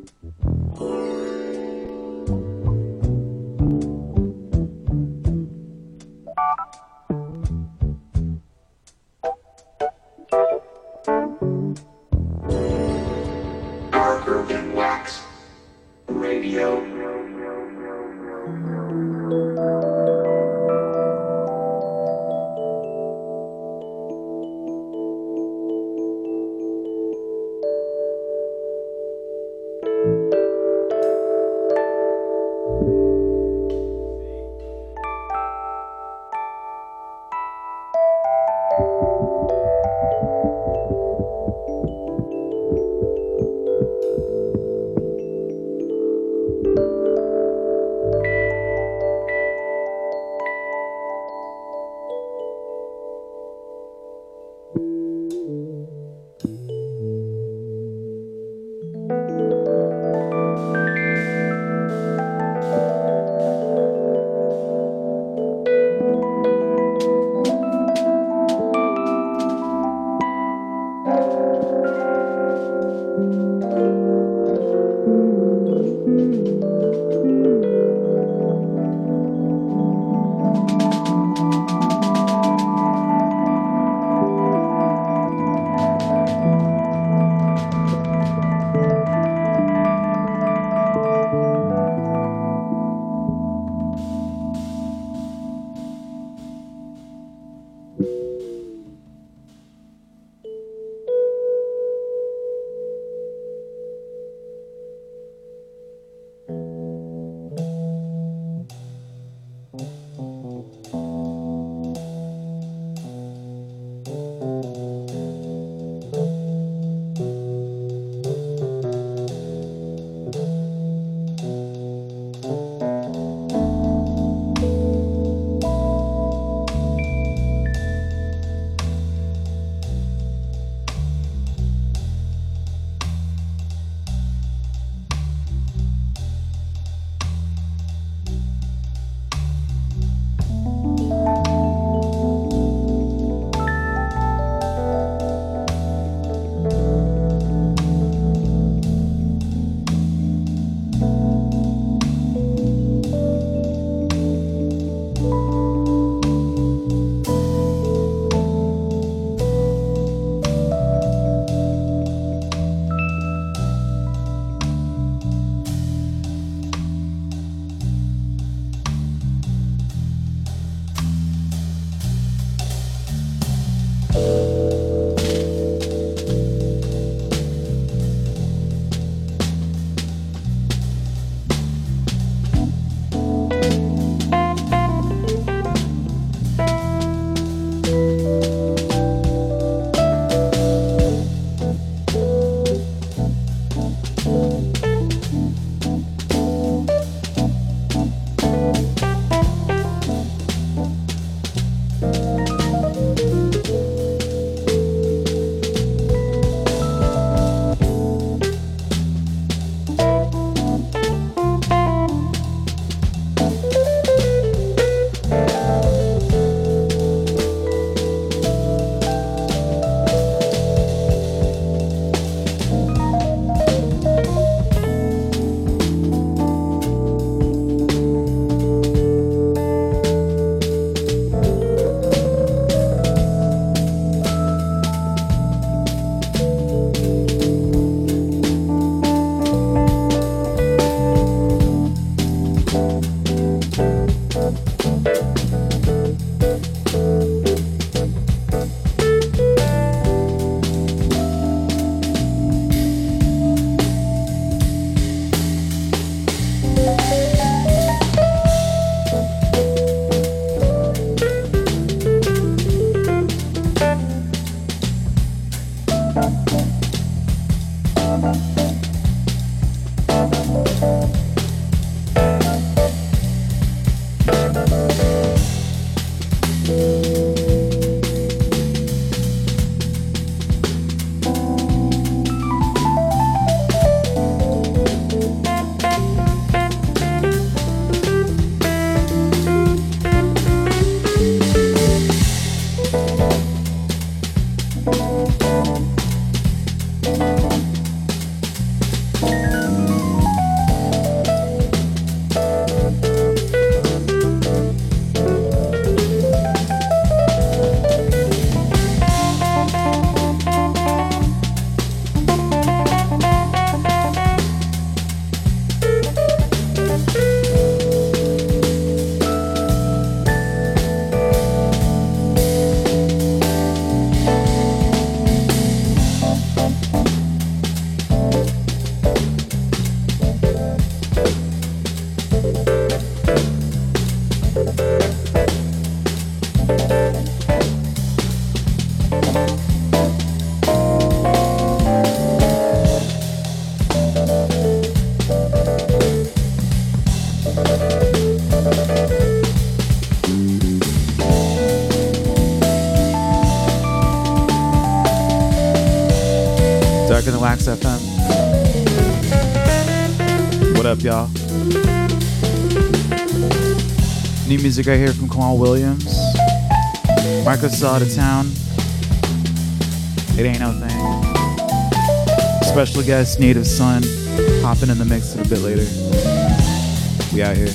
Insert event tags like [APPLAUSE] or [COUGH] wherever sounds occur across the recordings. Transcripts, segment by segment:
Música Wax FM. What up, y'all? New music right here from Kamaal Williams. Still out of town. It ain't no thing. Special guest, Native Son, hopping in the mix a bit later. We out here.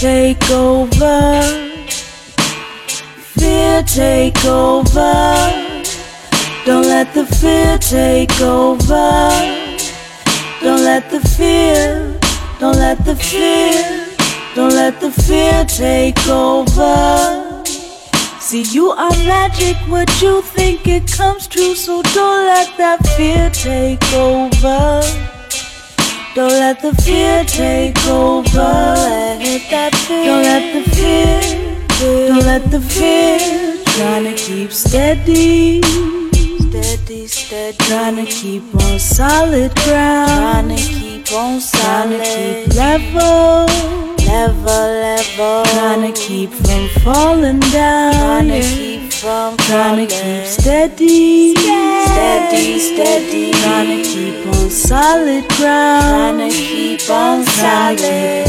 Take over. Fear take over. Don't let the fear take over. Don't let the fear, don't let the fear. Don't let the fear take over. See, you are magic, what you think it comes true, so don't let that fear take over. Don't let the fear take over. Let that fear. Don't let the fear. Don't let the fear. Trying to keep steady. Steady, steady. Trying to keep on solid ground. Trying to keep on solid. Trying to keep level. Level, level. Trying to keep from falling down. Trying to keep from Trying to keep steady. Steady, steady. Trying to keep on solid ground. Trying to keep on solid.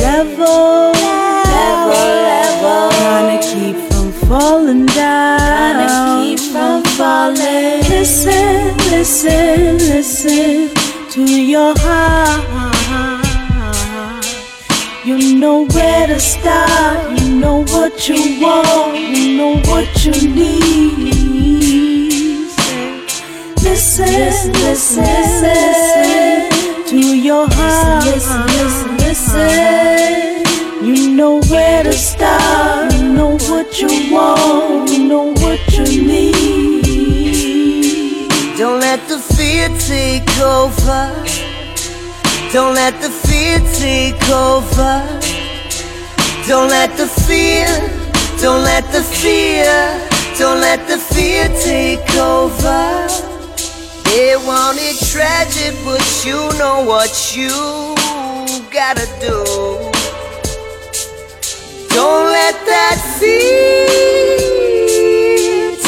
Level. Level, level. Trying to keep from falling down. Trying to keep from falling. Listen, listen, listen to your heart. You know where to start. You know what you want. You know what you need. Listen, listen, listen to your heart. Listen, listen, listen. You know where to start. You know what you want. You know what you need. Don't let the fear take over. Don't let the fear take over. Don't let the fear, don't let the fear, don't let the fear take over. They want it tragic, but you know what you gotta do. Don't let that fear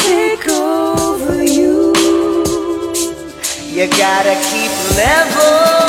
take over you. You gotta keep level.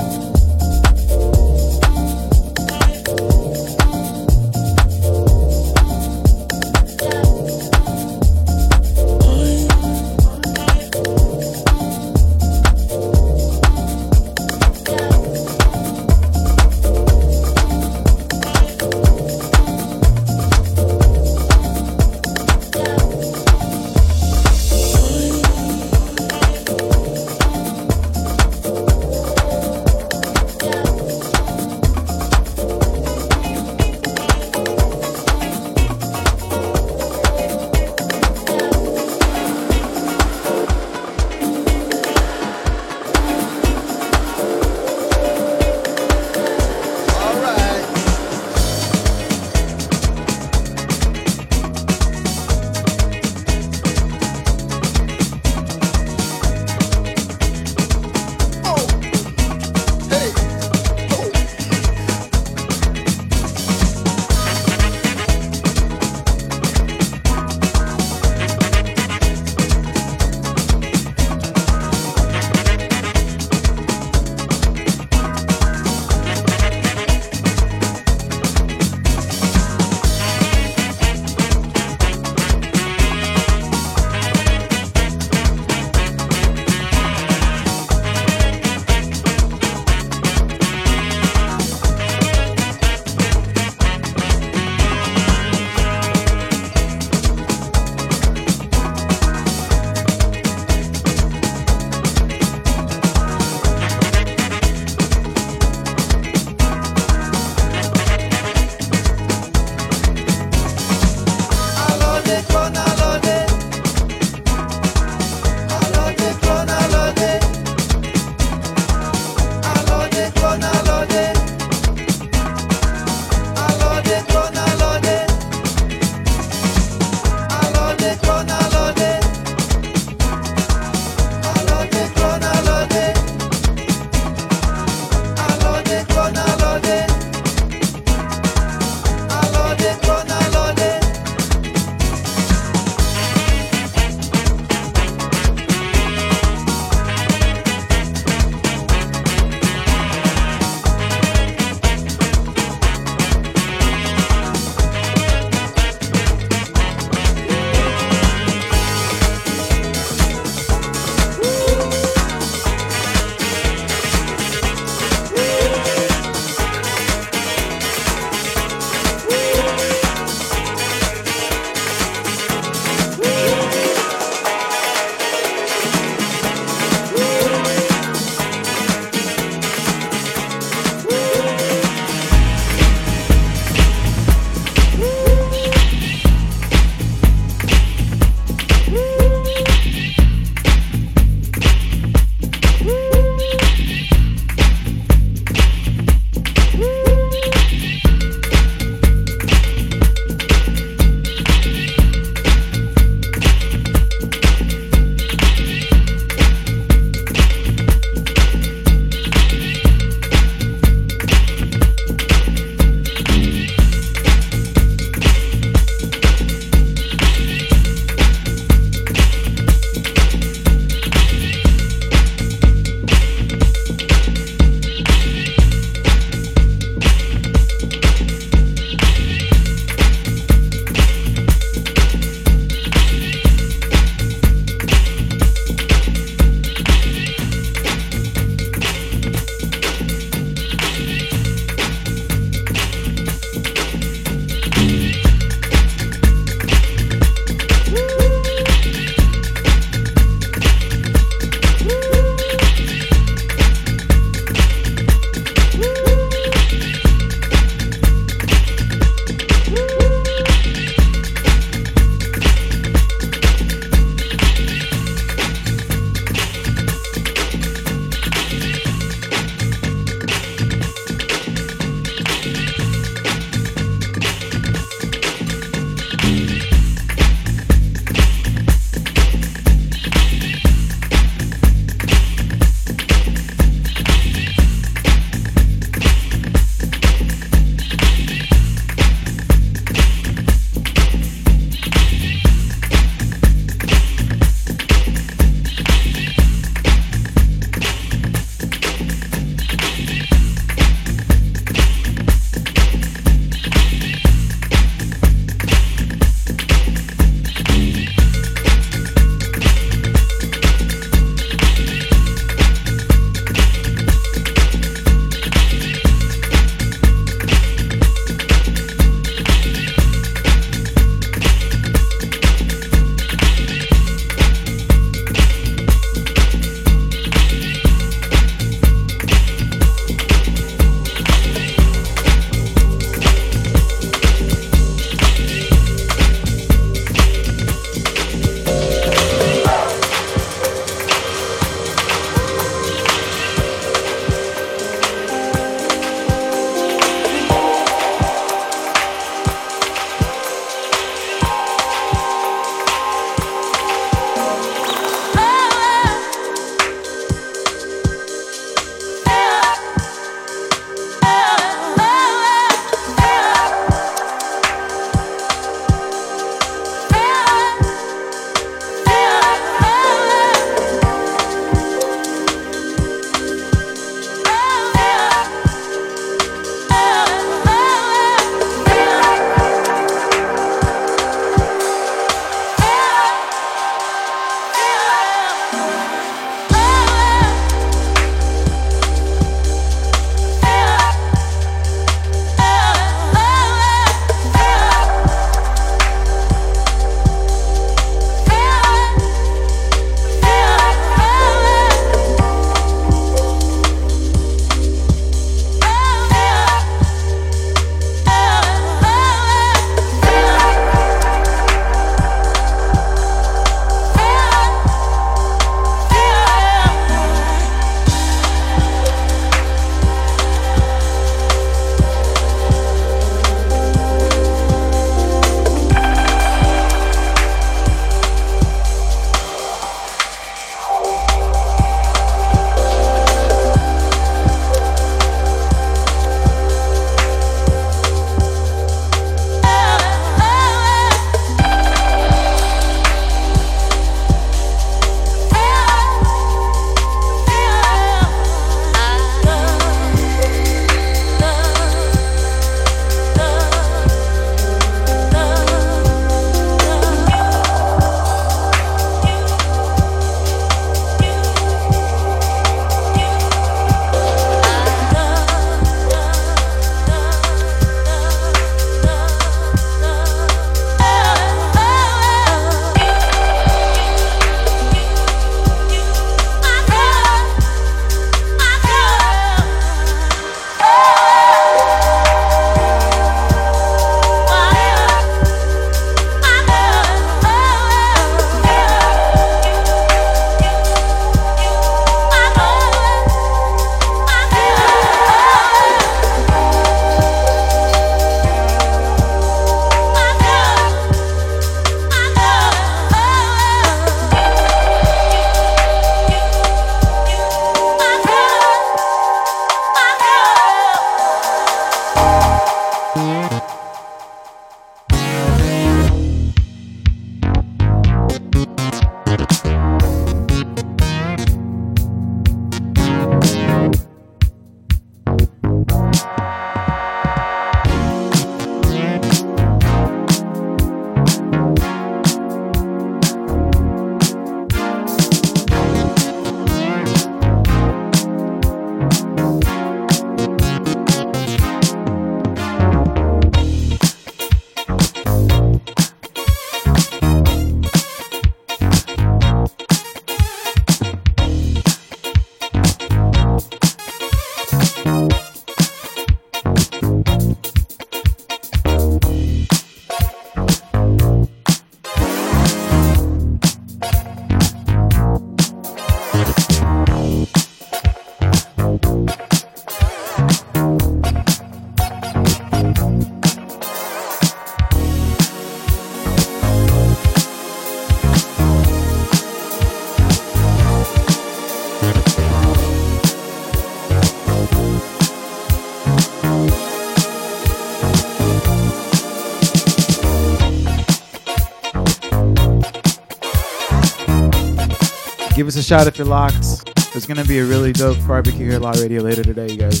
Give us a shout if you're locked. There's gonna be a really dope barbecue here at Lot Radio later today, you guys.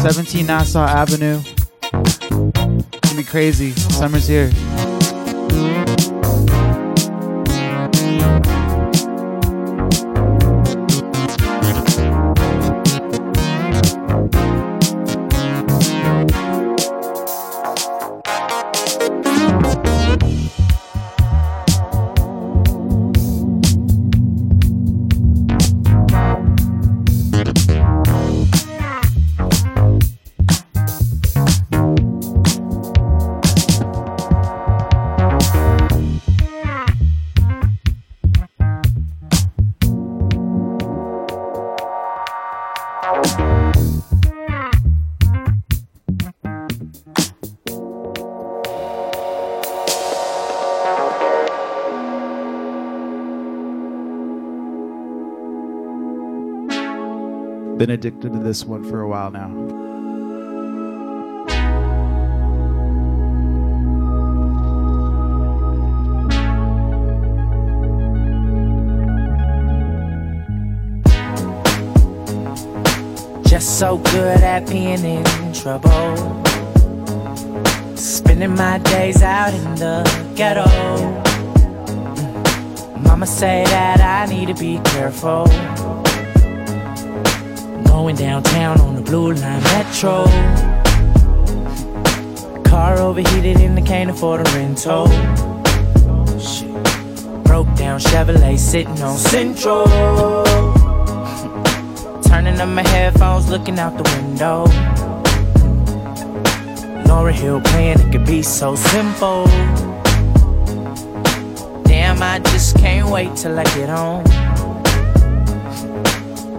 17 Nassau Avenue. It's gonna be crazy. Summer's here. Been addicted to this one for a while now. Just so good at being in trouble. Spending my days out in the ghetto. Mm. Mama say that I need to be careful. Going downtown on the blue line metro. Car overheated and I can't afford a rental. Broke down Chevrolet sitting on Central. [LAUGHS] Turning up my headphones, looking out the window. Lauryn Hill playing, it could be so simple. Damn, I just can't wait till I get home.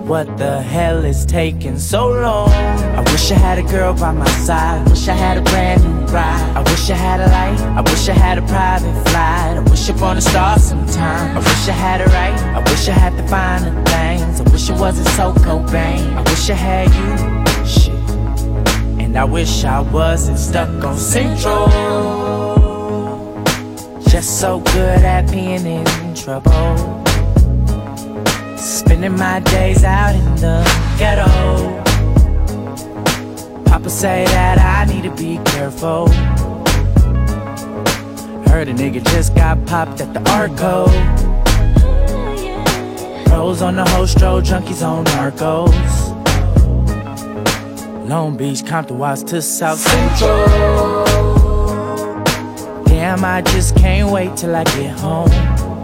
What the hell is taking so long? I wish I had a girl by my side. I wish I had a brand new ride. I wish I had a light. I wish I had a private flight. I wish upon a star sometime. I wish I had it right. I wish I had the finer things. I wish it wasn't so Cobain. I wish I had you. Shit. And I wish I wasn't stuck on Central. Just so good at being in trouble. Spending my days out in the ghetto. Papa say that I need to be careful. Heard a nigga just got popped at the Arco. Pros on the hostro, junkies on narcos. Long Beach, Compton, Watts to South Central. Damn, I just can't wait till I get home.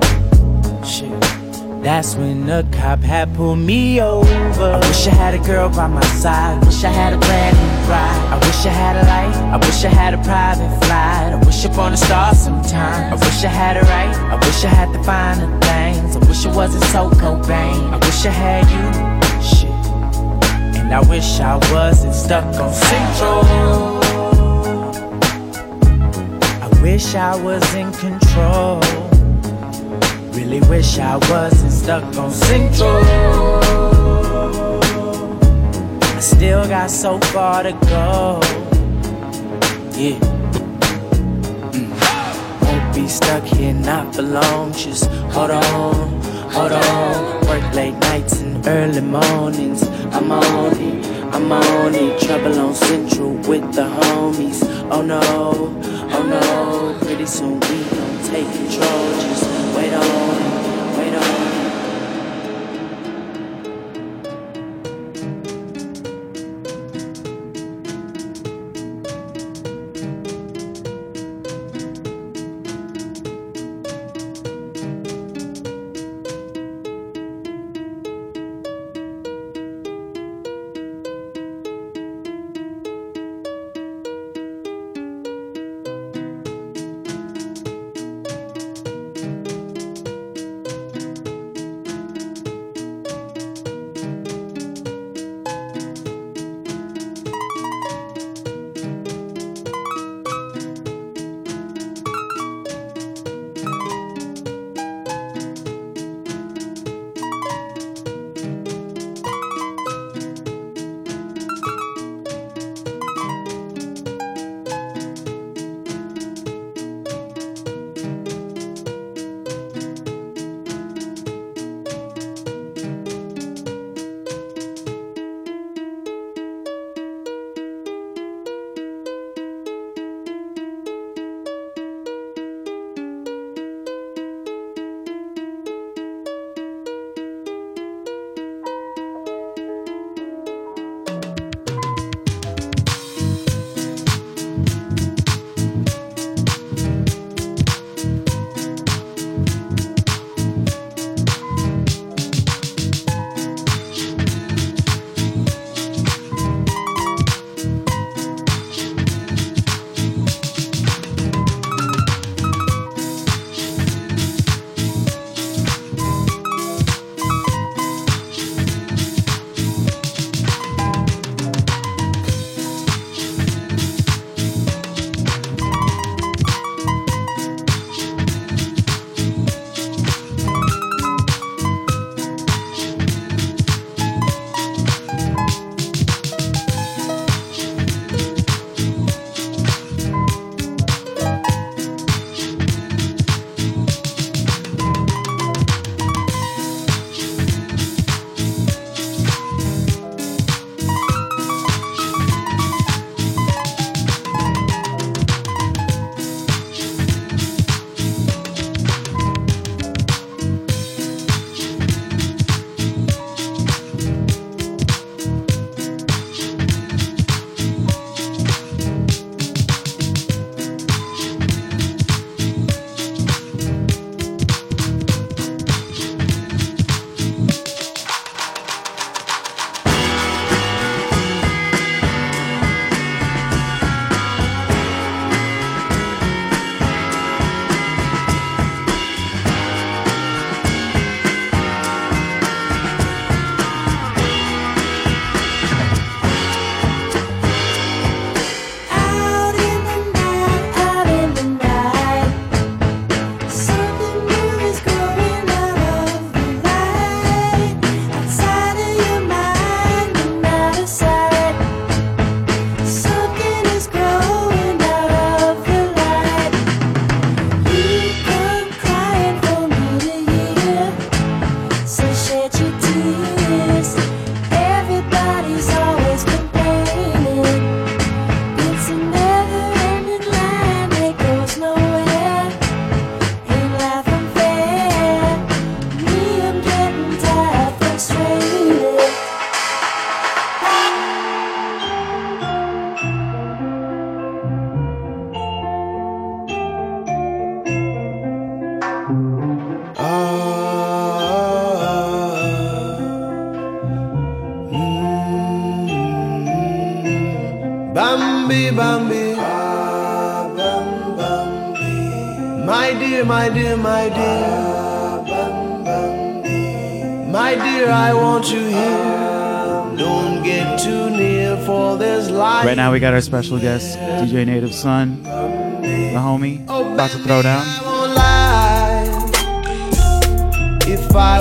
That's when the cop had pulled me over. I wish I had a girl by my side. I Wish I had a brand new ride. I wish I had a light. I wish I had a private flight. I wish upon a star sometime. I wish I had it right. I wish I had the finer things. I wish it wasn't so Cobain. I wish I had you. Shit. And I wish I wasn't stuck on Central. I wish I was in control. Really wish I wasn't stuck on Central. I still got so far to go. Yeah. Mm. Won't be stuck here not for long. Just hold on, hold on. Work late nights and early mornings. I'm on it, I'm on it. Trouble on Central with the homies. Oh no, no. Pretty soon we gon' take control. Just wait on got our special guest, DJ Native Son, the homie, about to throw down.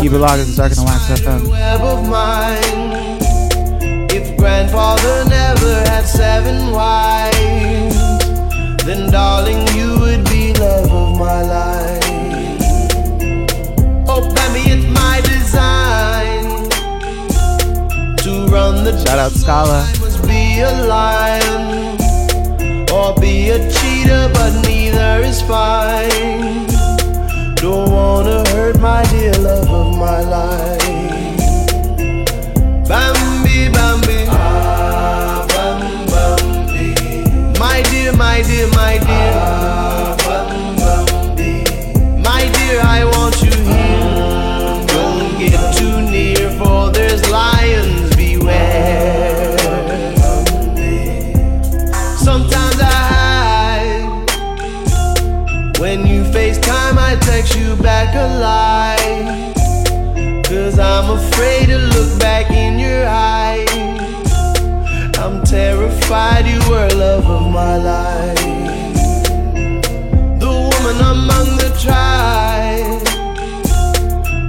Keep it locked, it's Darker Than Wax FM. Web of mine. If grandfather never had seven wives, then darling, you would be love of my life. Oh, baby, it's my design to run the Shout out Scala. Be a lion or be a cheater, but neither is fine. Don't wanna hurt my dear love of my life. Bambi, Bambi. Ah, Bambi. My dear, my dear, my You back a lie. Cause I'm afraid to look back in your eyes. I'm terrified you were love of my life. The woman among the tribe.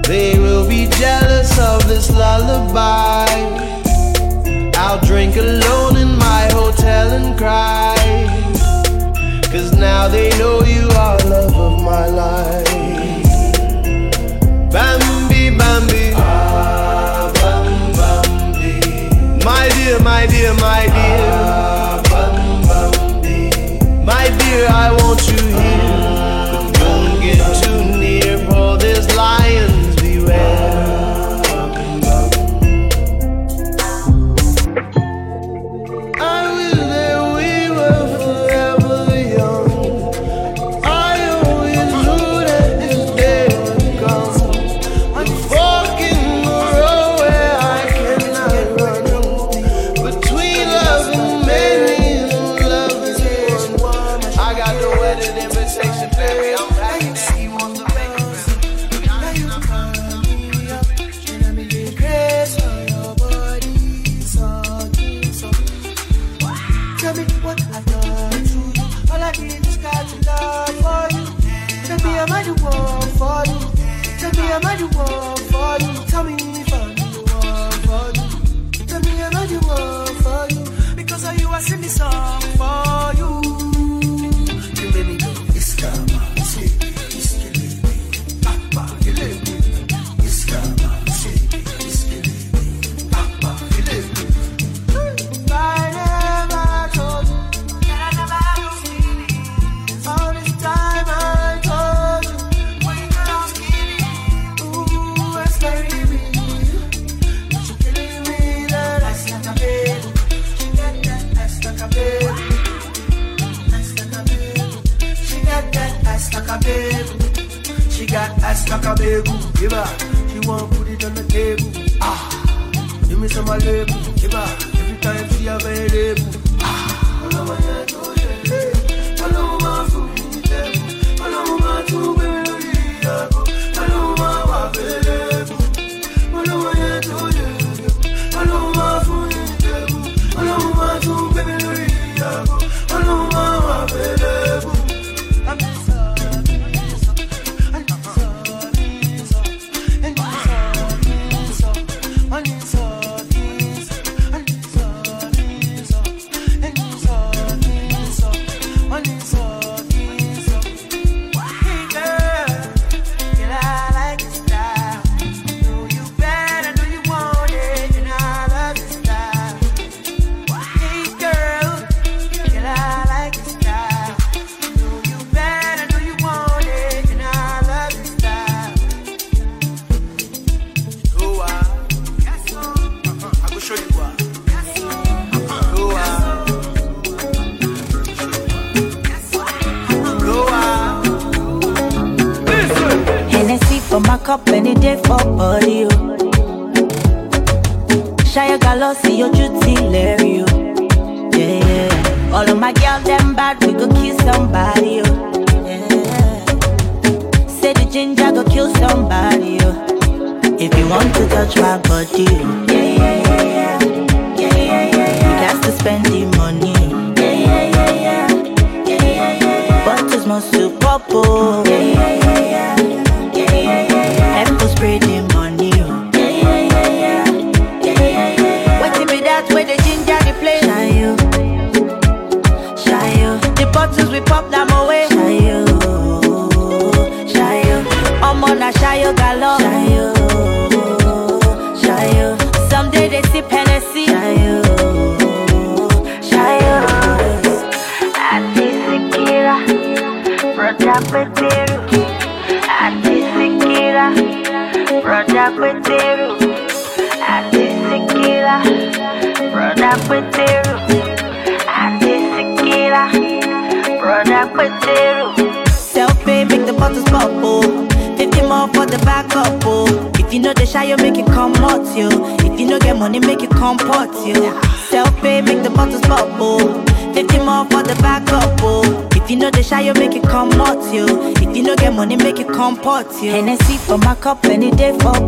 They will be jealous of this lullaby. I'll drink alone in my hotel and cry. Cause now they know you are love of my life. Dear, my dear, my dear. Ah. My dear, I want you I. All I need is love for you. Tell me am I the one for you? Tell me am I the one for you? Tell me I'm you. For you? Because of you I sing this song for. You got ass like a baby. Give her. She want put it on the table. Ah. Give me some of label, give her every time she available.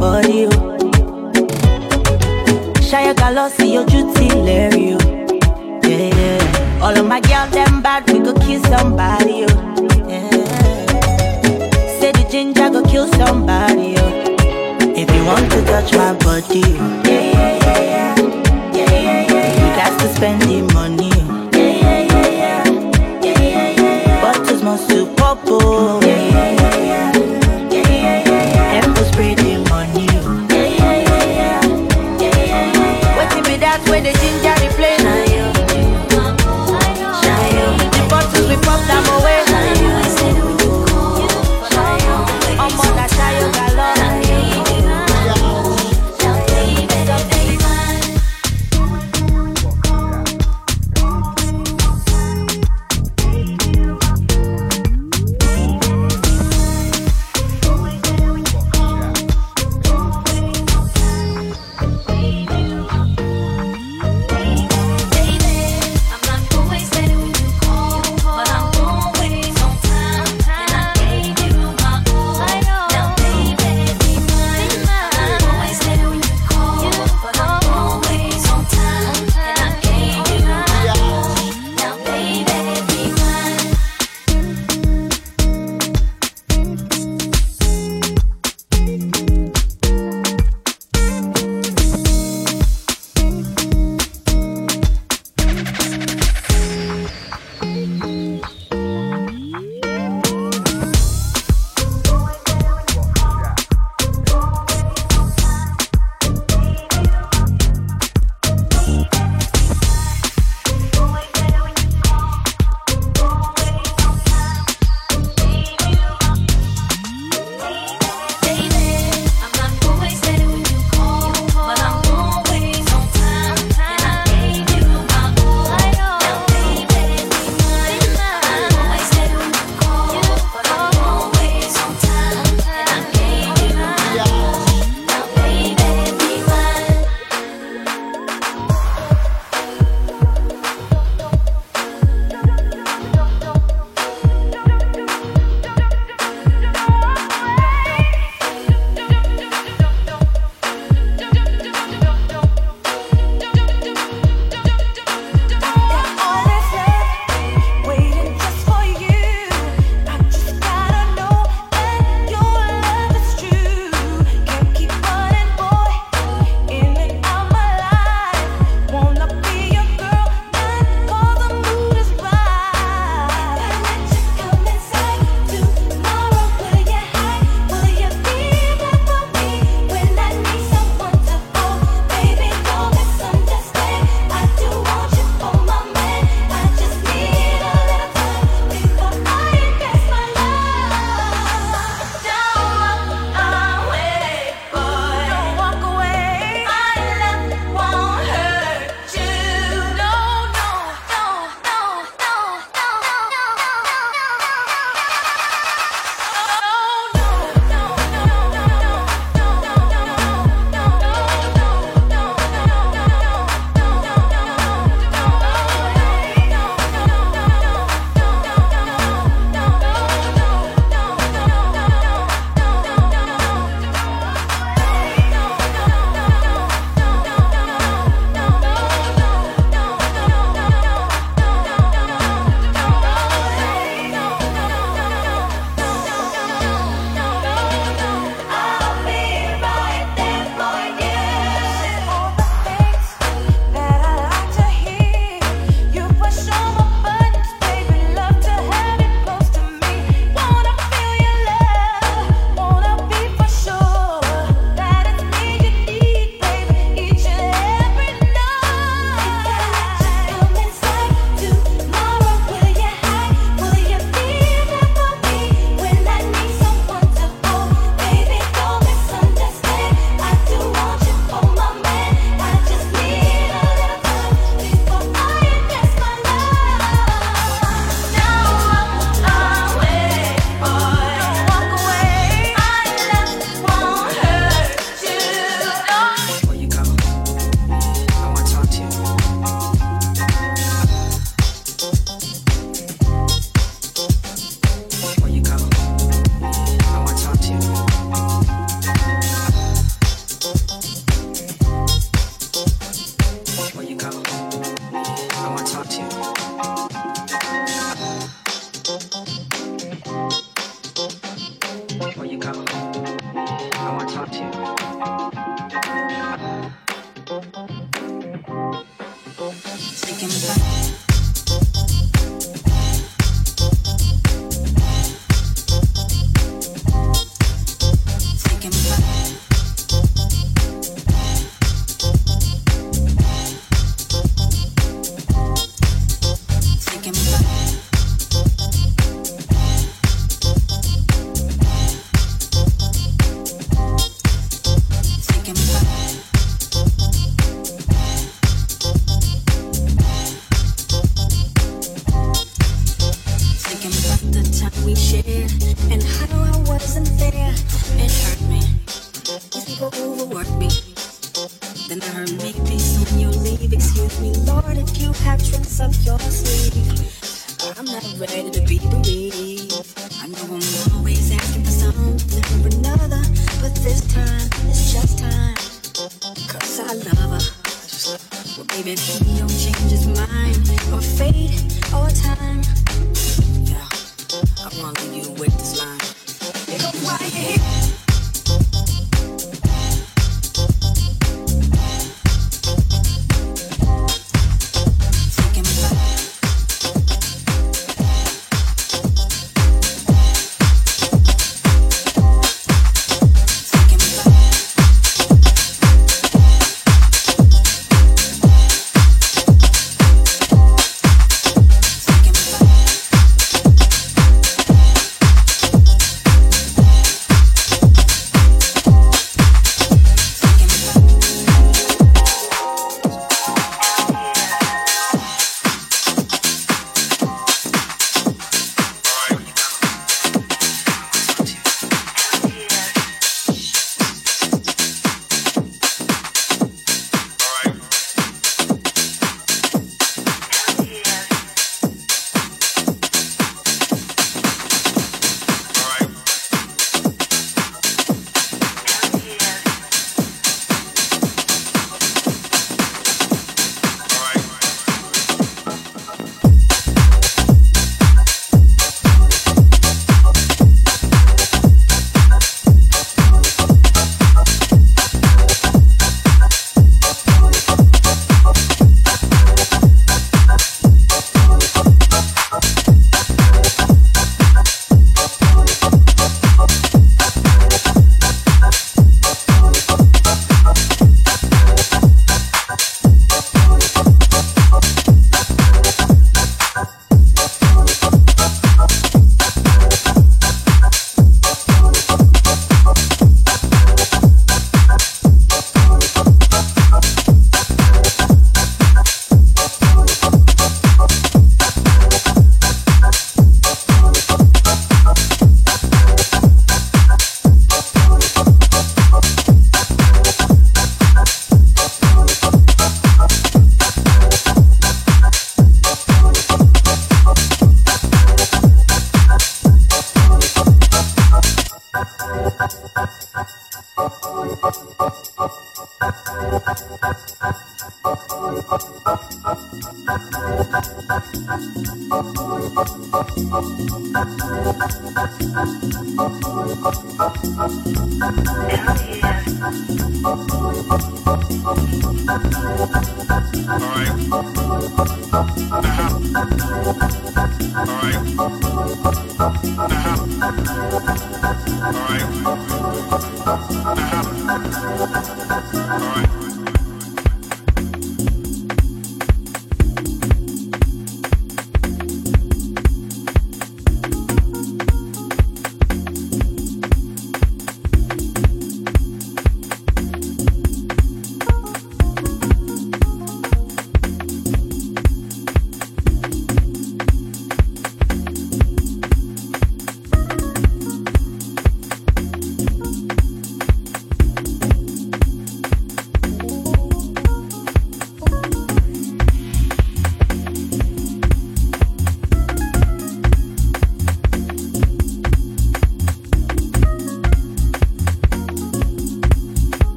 body oh. o. Ṣayẹ̀ká lọ sí ojú tí ilẹ̀ yeah oh. yeah. All of my girls dem bad, we go kill somebody o. Yeah. Say the ginger go kill somebody o. If you want to touch my body o. Yeah, yeah, yeah, yeah. Yeah, yeah, yeah, yeah. You got to spend the money o. Yeah, yeah, yeah, yeah. Yeah, yeah, yeah, yeah. Bottles must to pop o. Oh.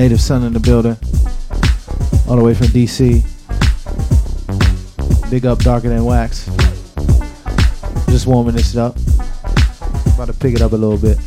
Native Son in the building. All the way from DC. Big up Darker Than Wax. Just warming this up. About to pick it up a little bit.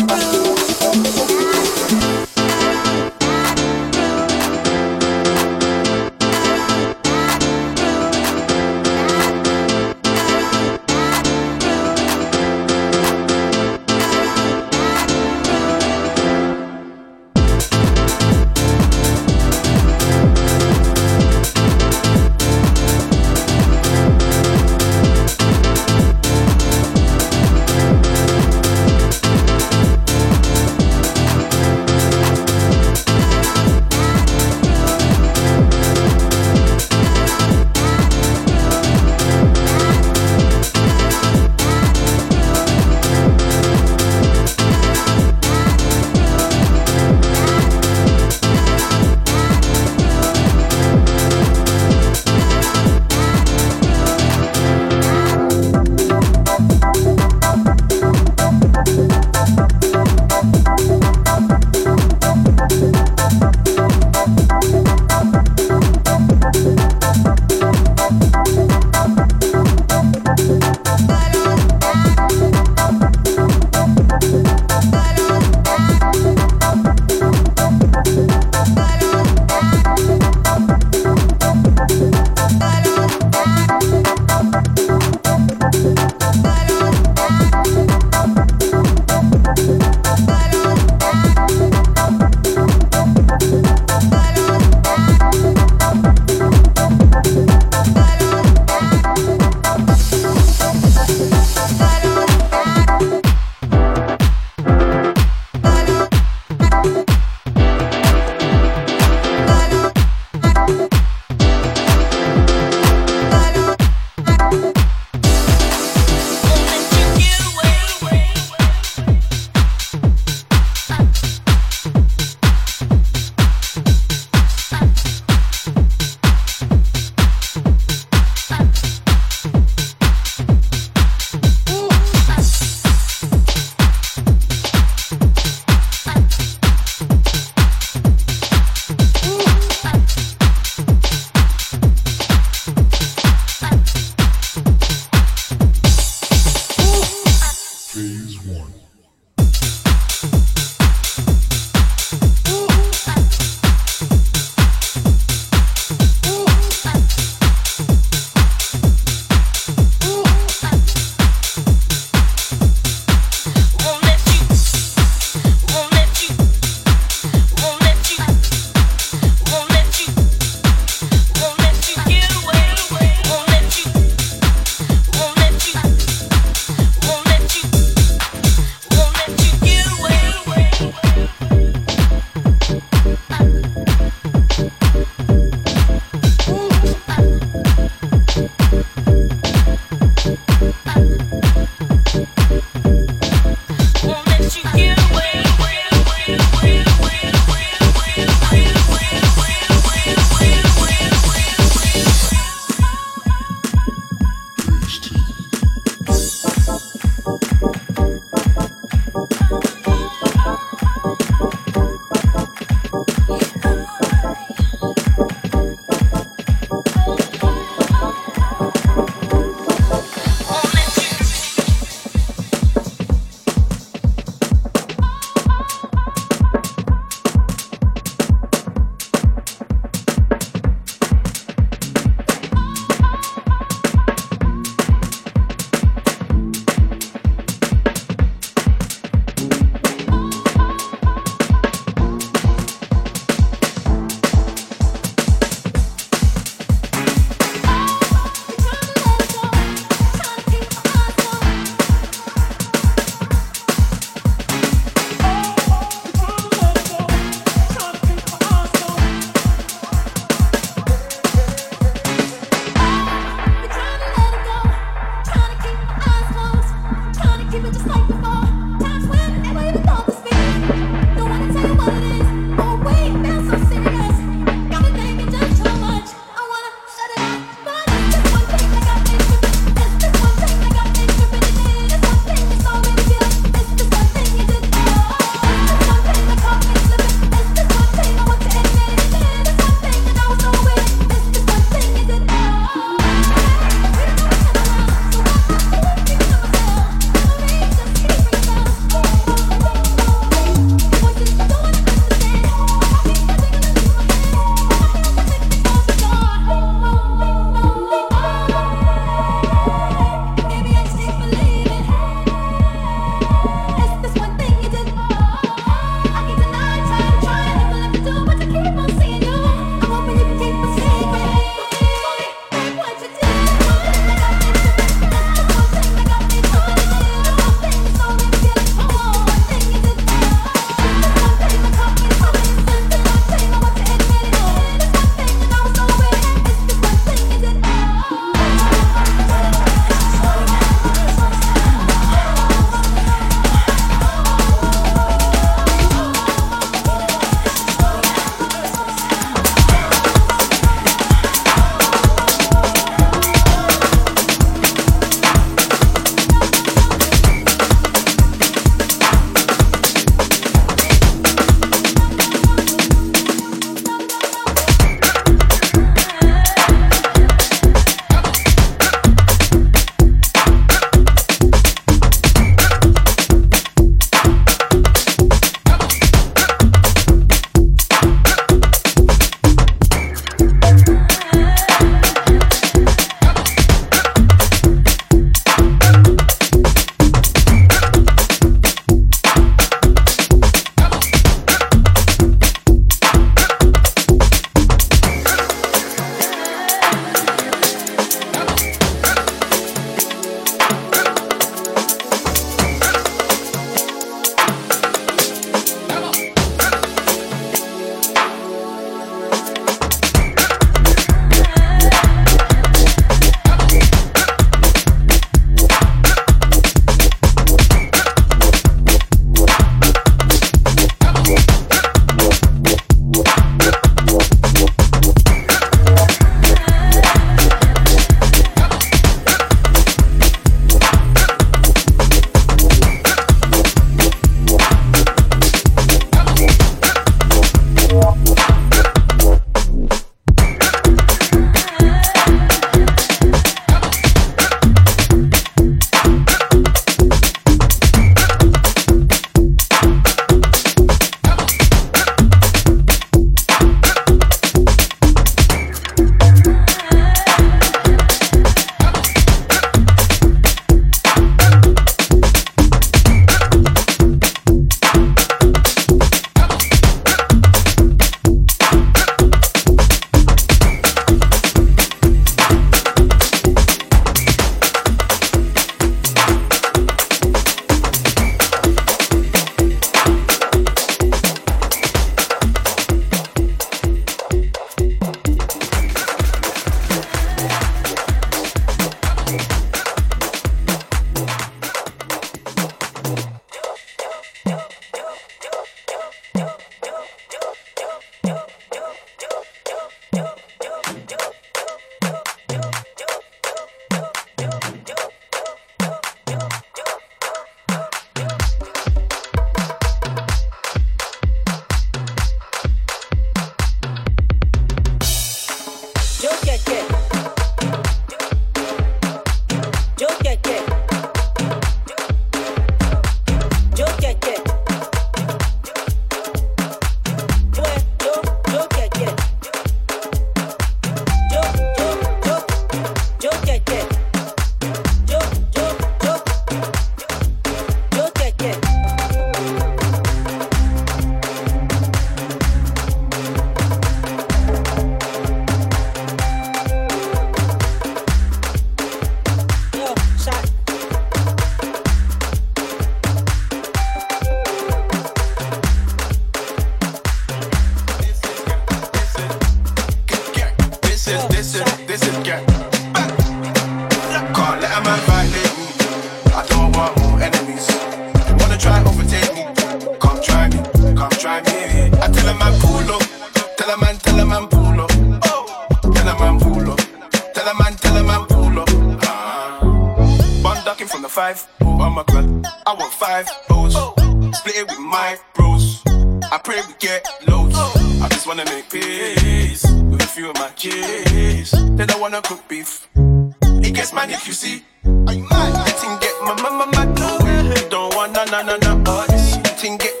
want na na na all this. Thing get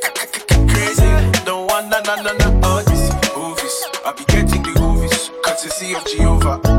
crazy. Don't want na na na na all this. Movies, I be getting the movies. Courtesy of Jehovah.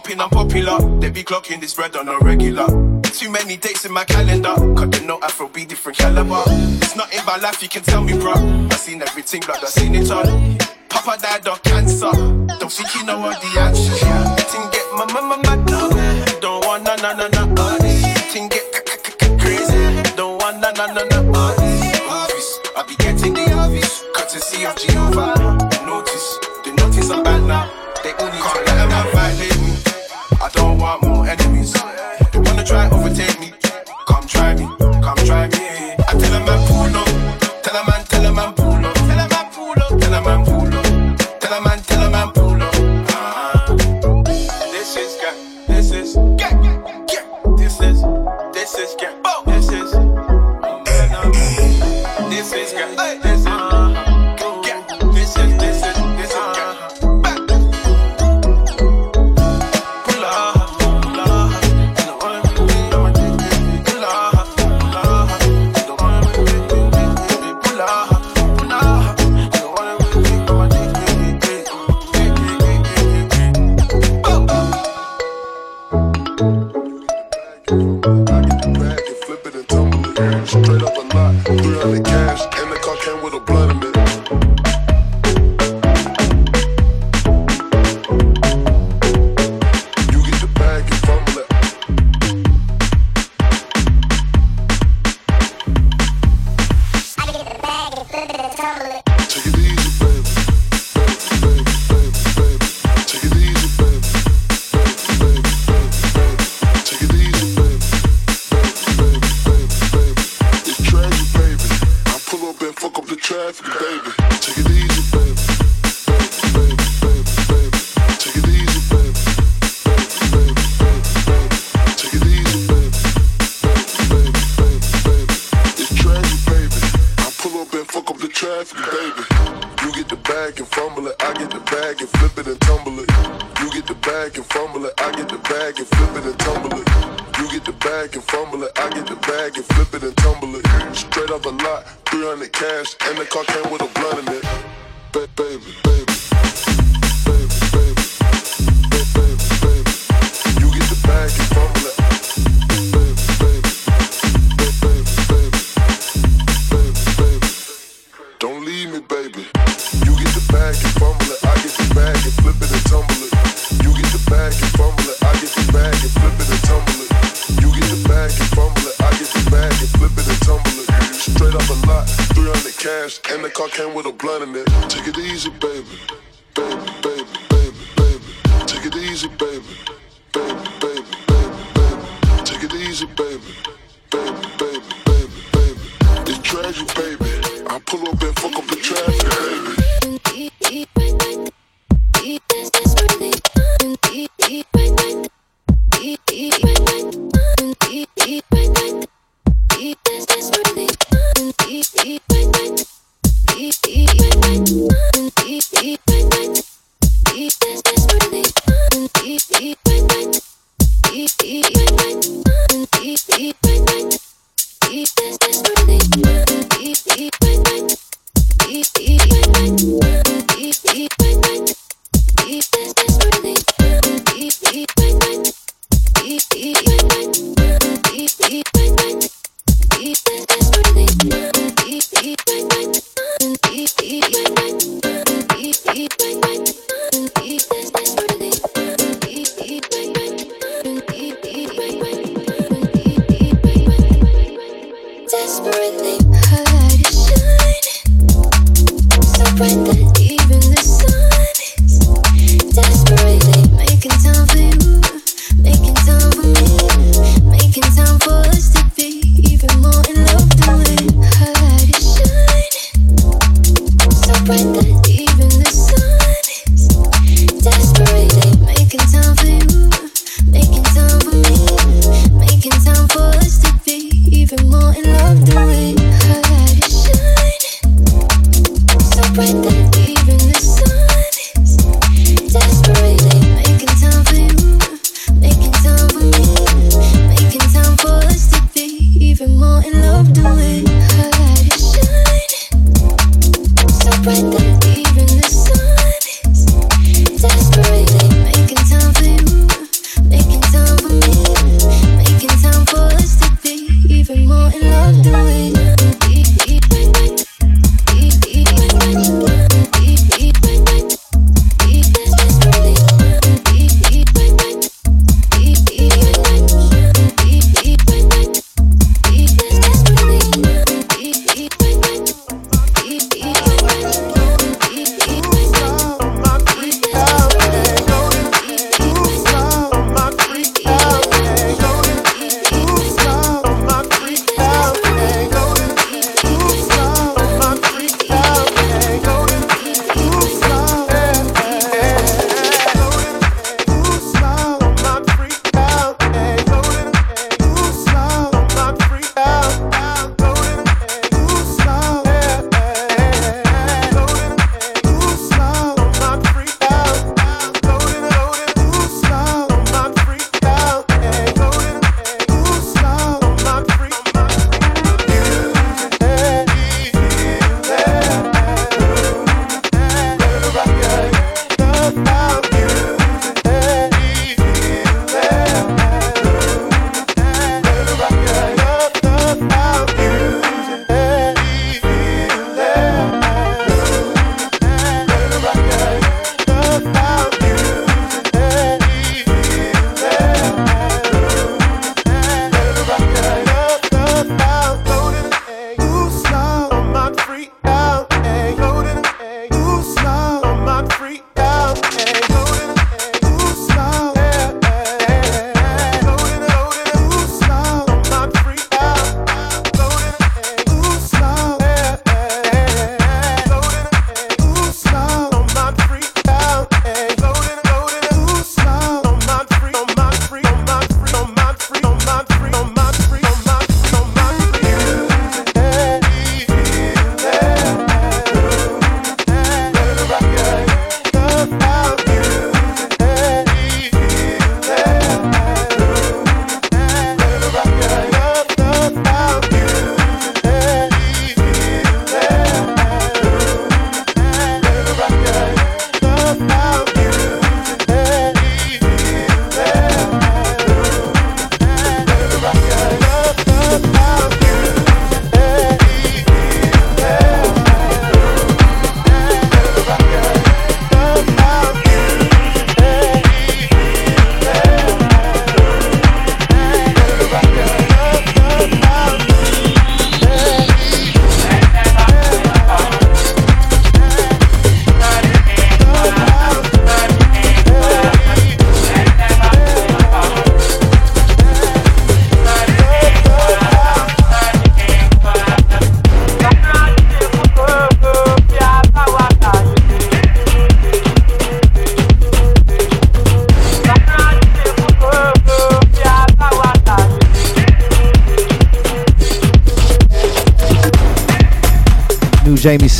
popping, I'm popular. They be clocking this bread on a regular. Too many dates in my calendar. Cause they know Afro be different caliber. It's not in my life, you can tell me, bro. I seen everything, blood, I seen it all. Papa died of cancer. Don't think you know all the answer is. Yeah. Thing get my mama mad now. Don't want na na na na all this. Thing get crazy. Don't want na na na na all this. Obvious, I be getting the obvious. Courtesy of G. fuck up the traffic, baby.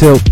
Silk.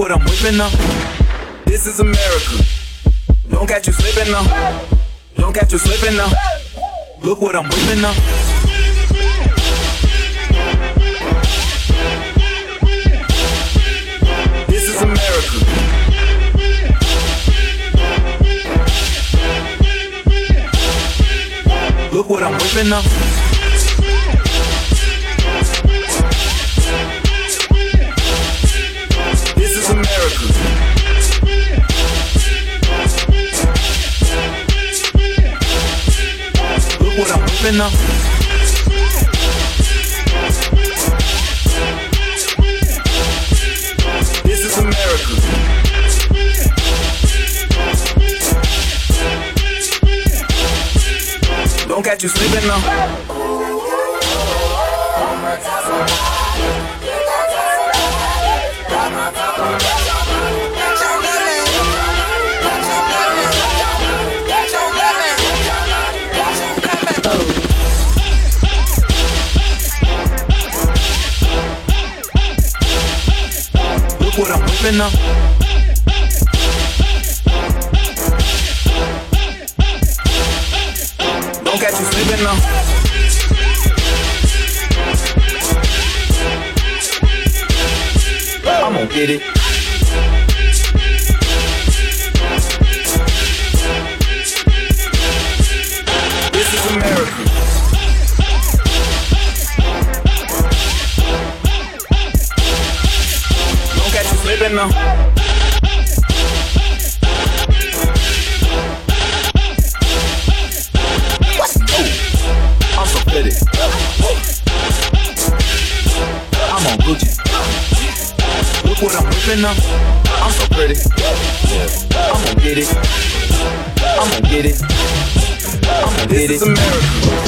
What I'm whipping up. This is America. Don't catch you slipping now. Don't catch you slipping now. Look what I'm whipping up. This is America. Look what I'm whipping up. Look what I'm whipping up. This is America. Don't catch you sleeping now. I'm whipping. Don't catch you sleeping now. I'm gonna get it. What I'm so pretty. I'm gonna get it. I'm gonna get it. I'm gonna get it. This is. America.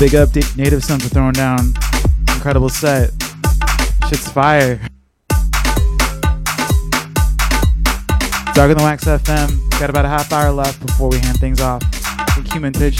Big up Native Son for throwing down. Incredible set. Shit's fire. Darker than Wax FM. Got about a half hour left before we hand things off. Thank you, Mintage.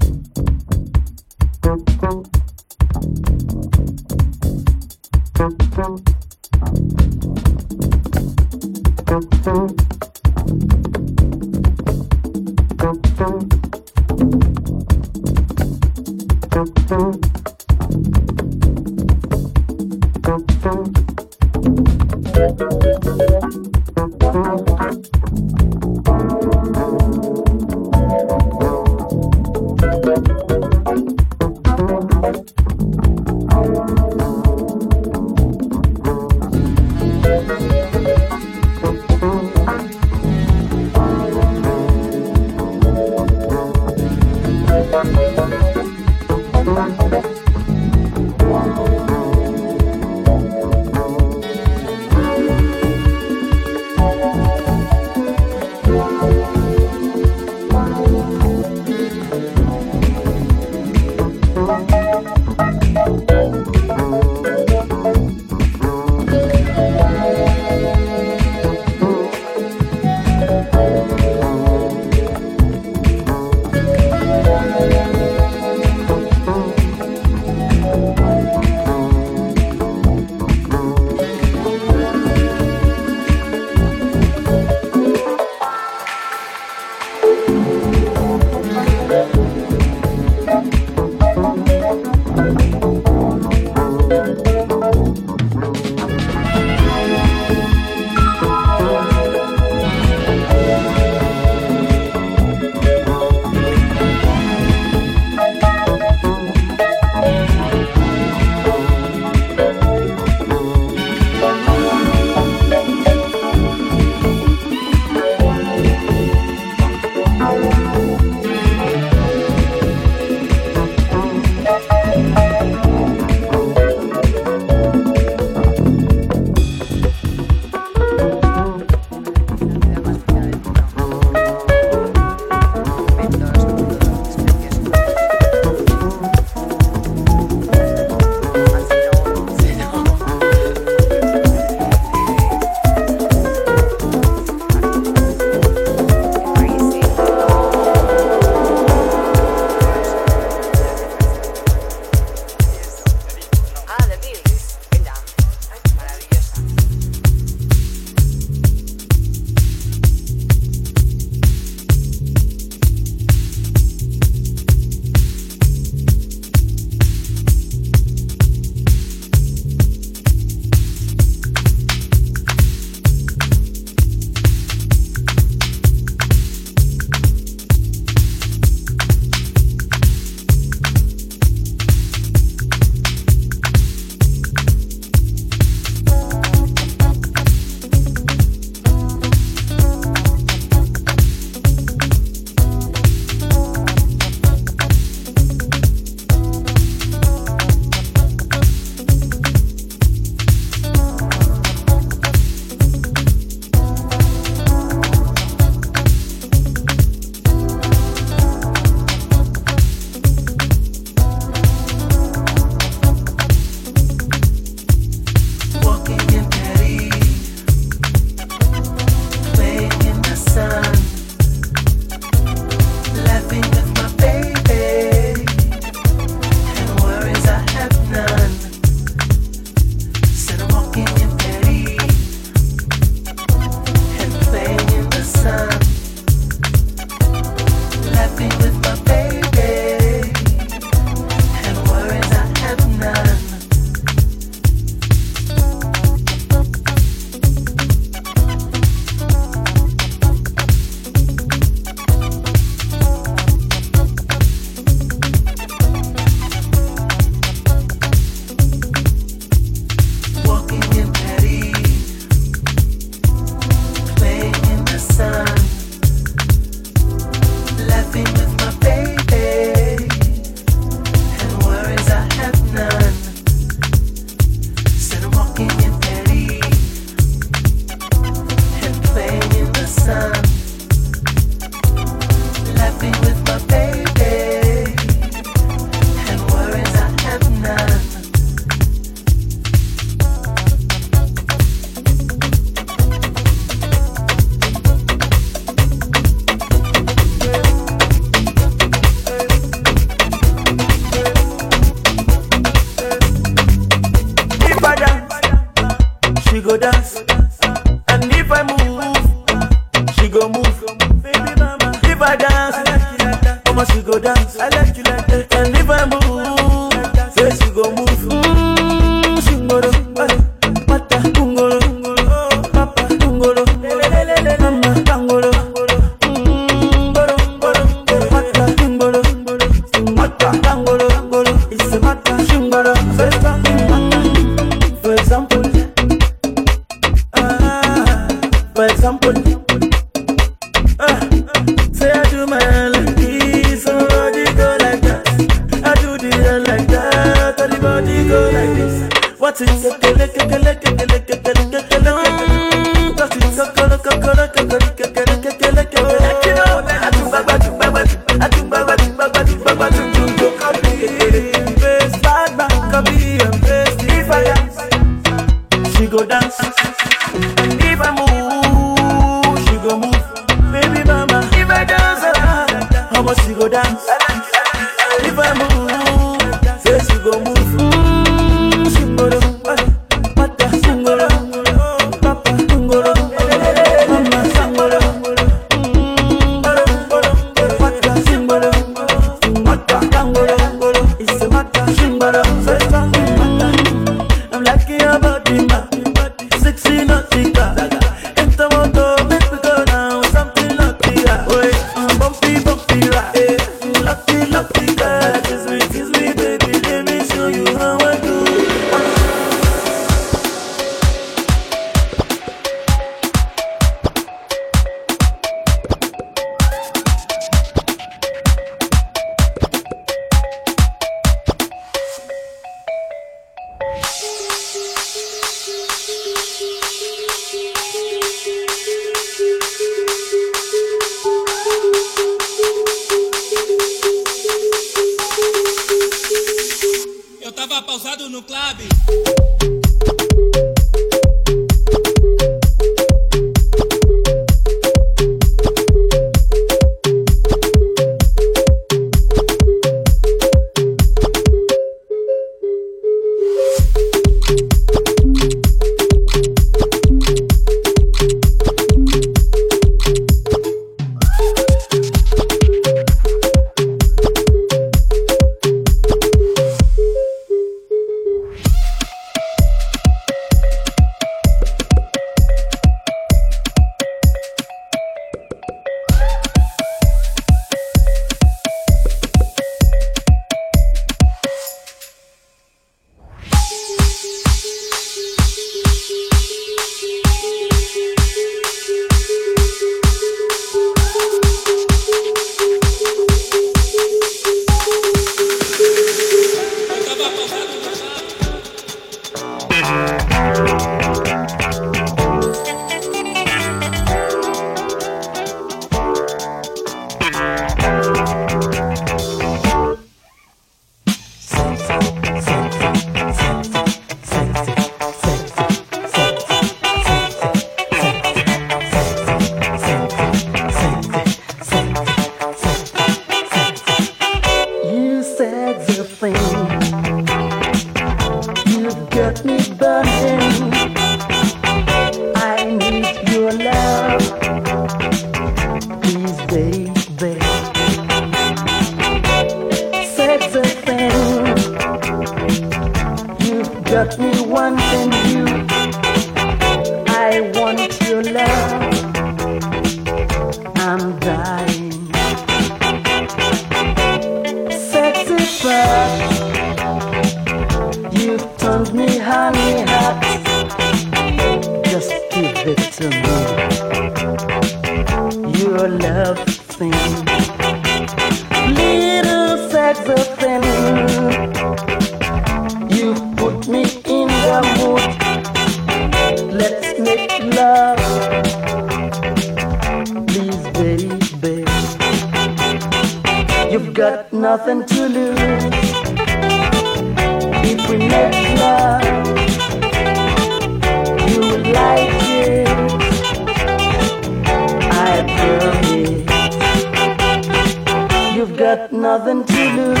Got nothing to lose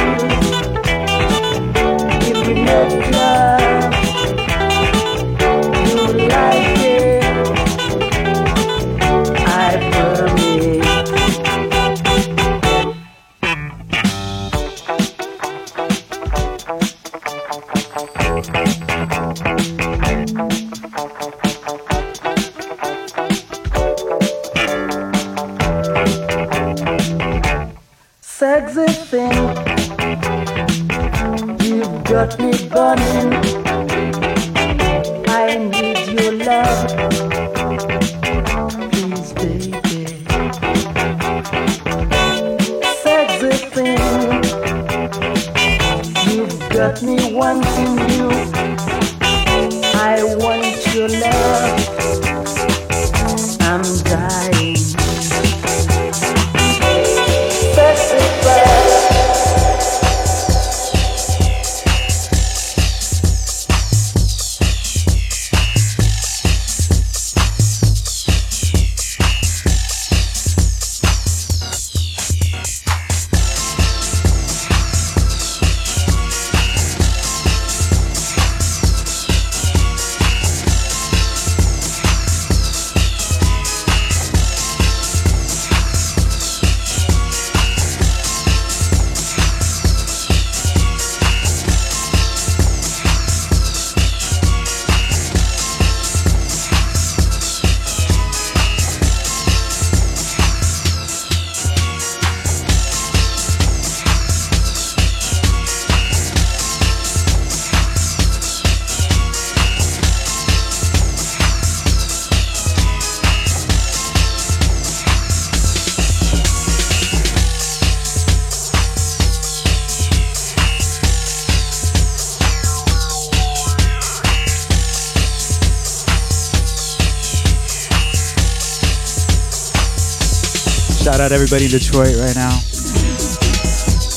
everybody in Detroit right now.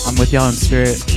I'm with y'all in spirit.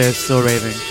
They're still raving?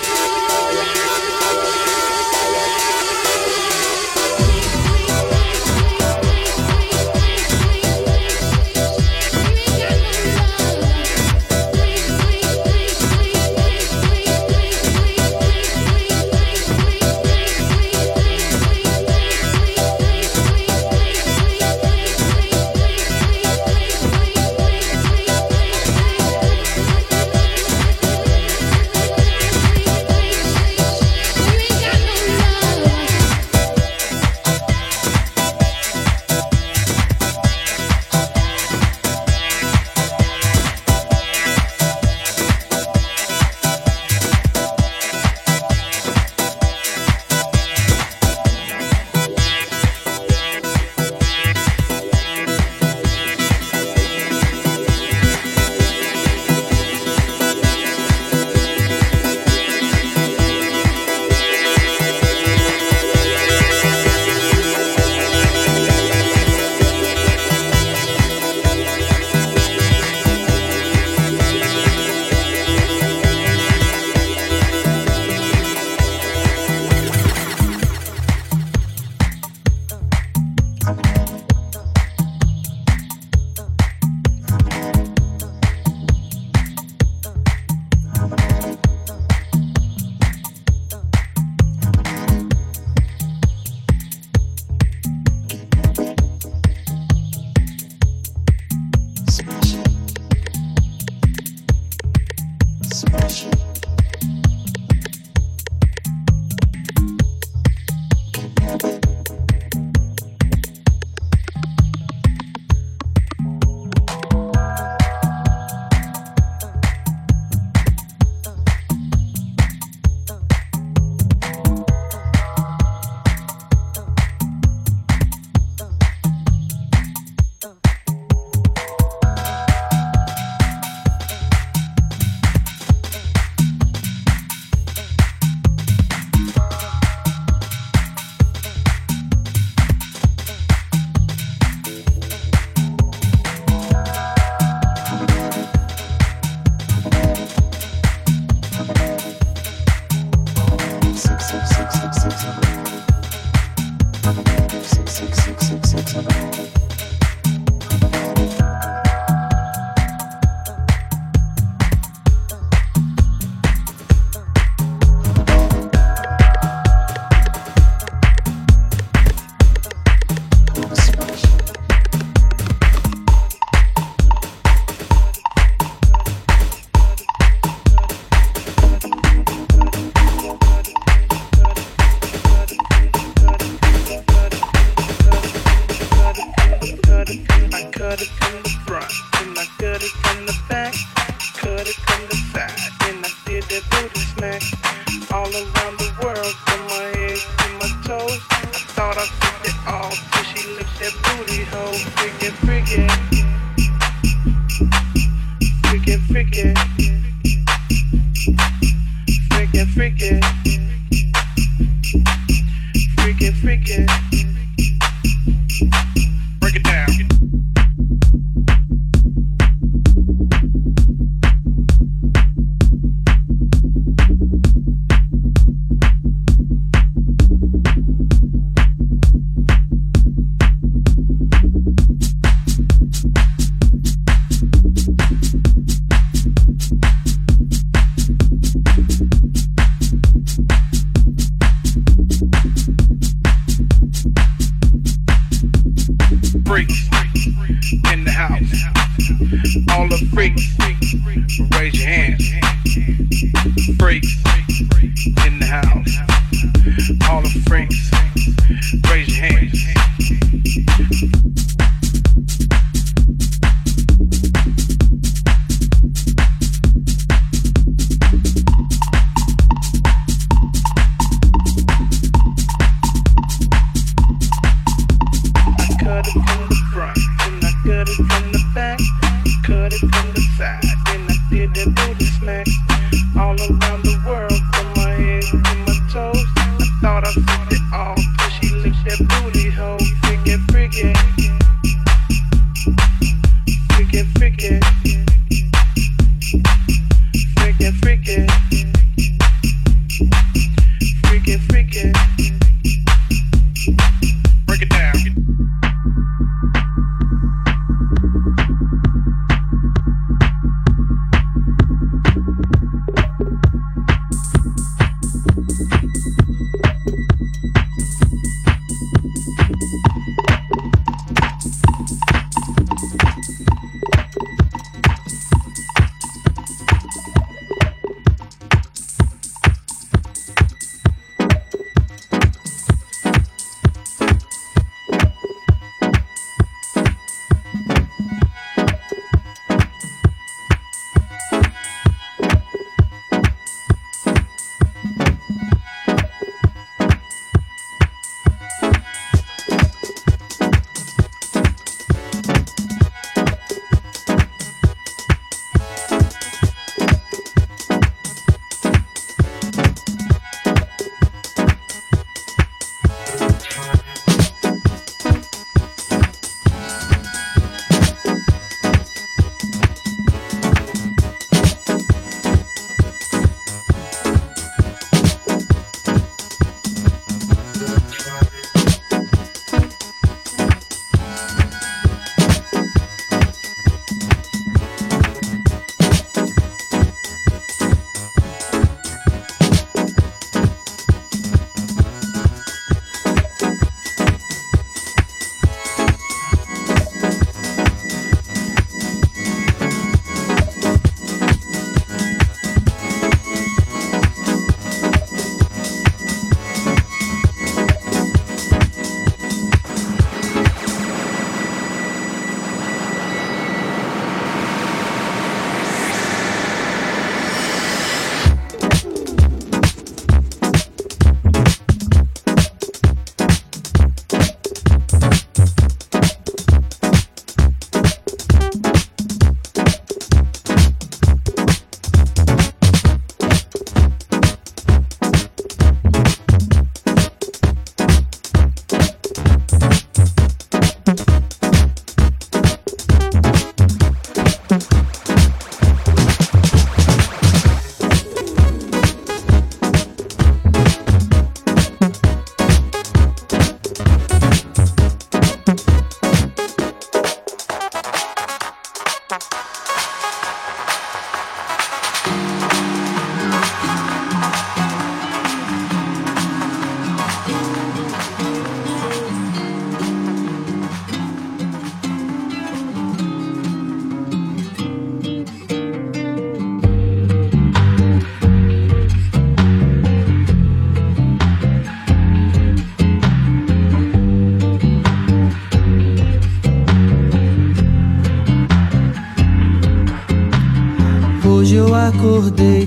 Hoje eu acordei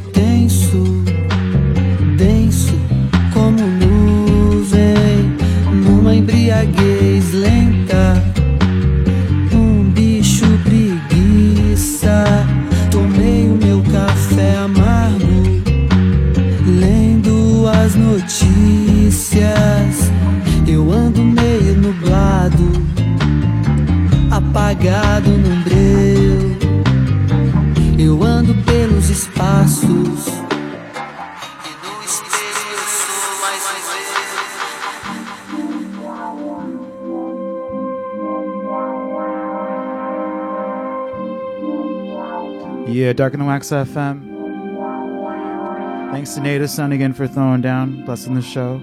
Yeah, Darker Than Wax FM. Thanks to Native Sun again for throwing down, blessing the show.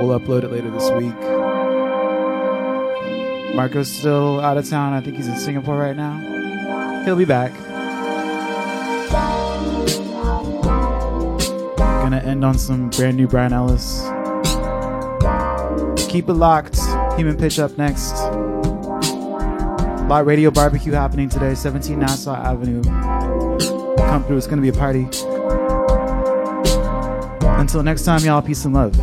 We'll upload it later this week. Marco's still out of town. I think he's in Singapore right now. He'll be back. Gonna end on some brand new Brian Ellis. Keep it locked. Human Pitch up next. Lot Radio Barbecue happening today, 17 Nassau Avenue. Come through, it's gonna be a party. Until next time, y'all, peace and love.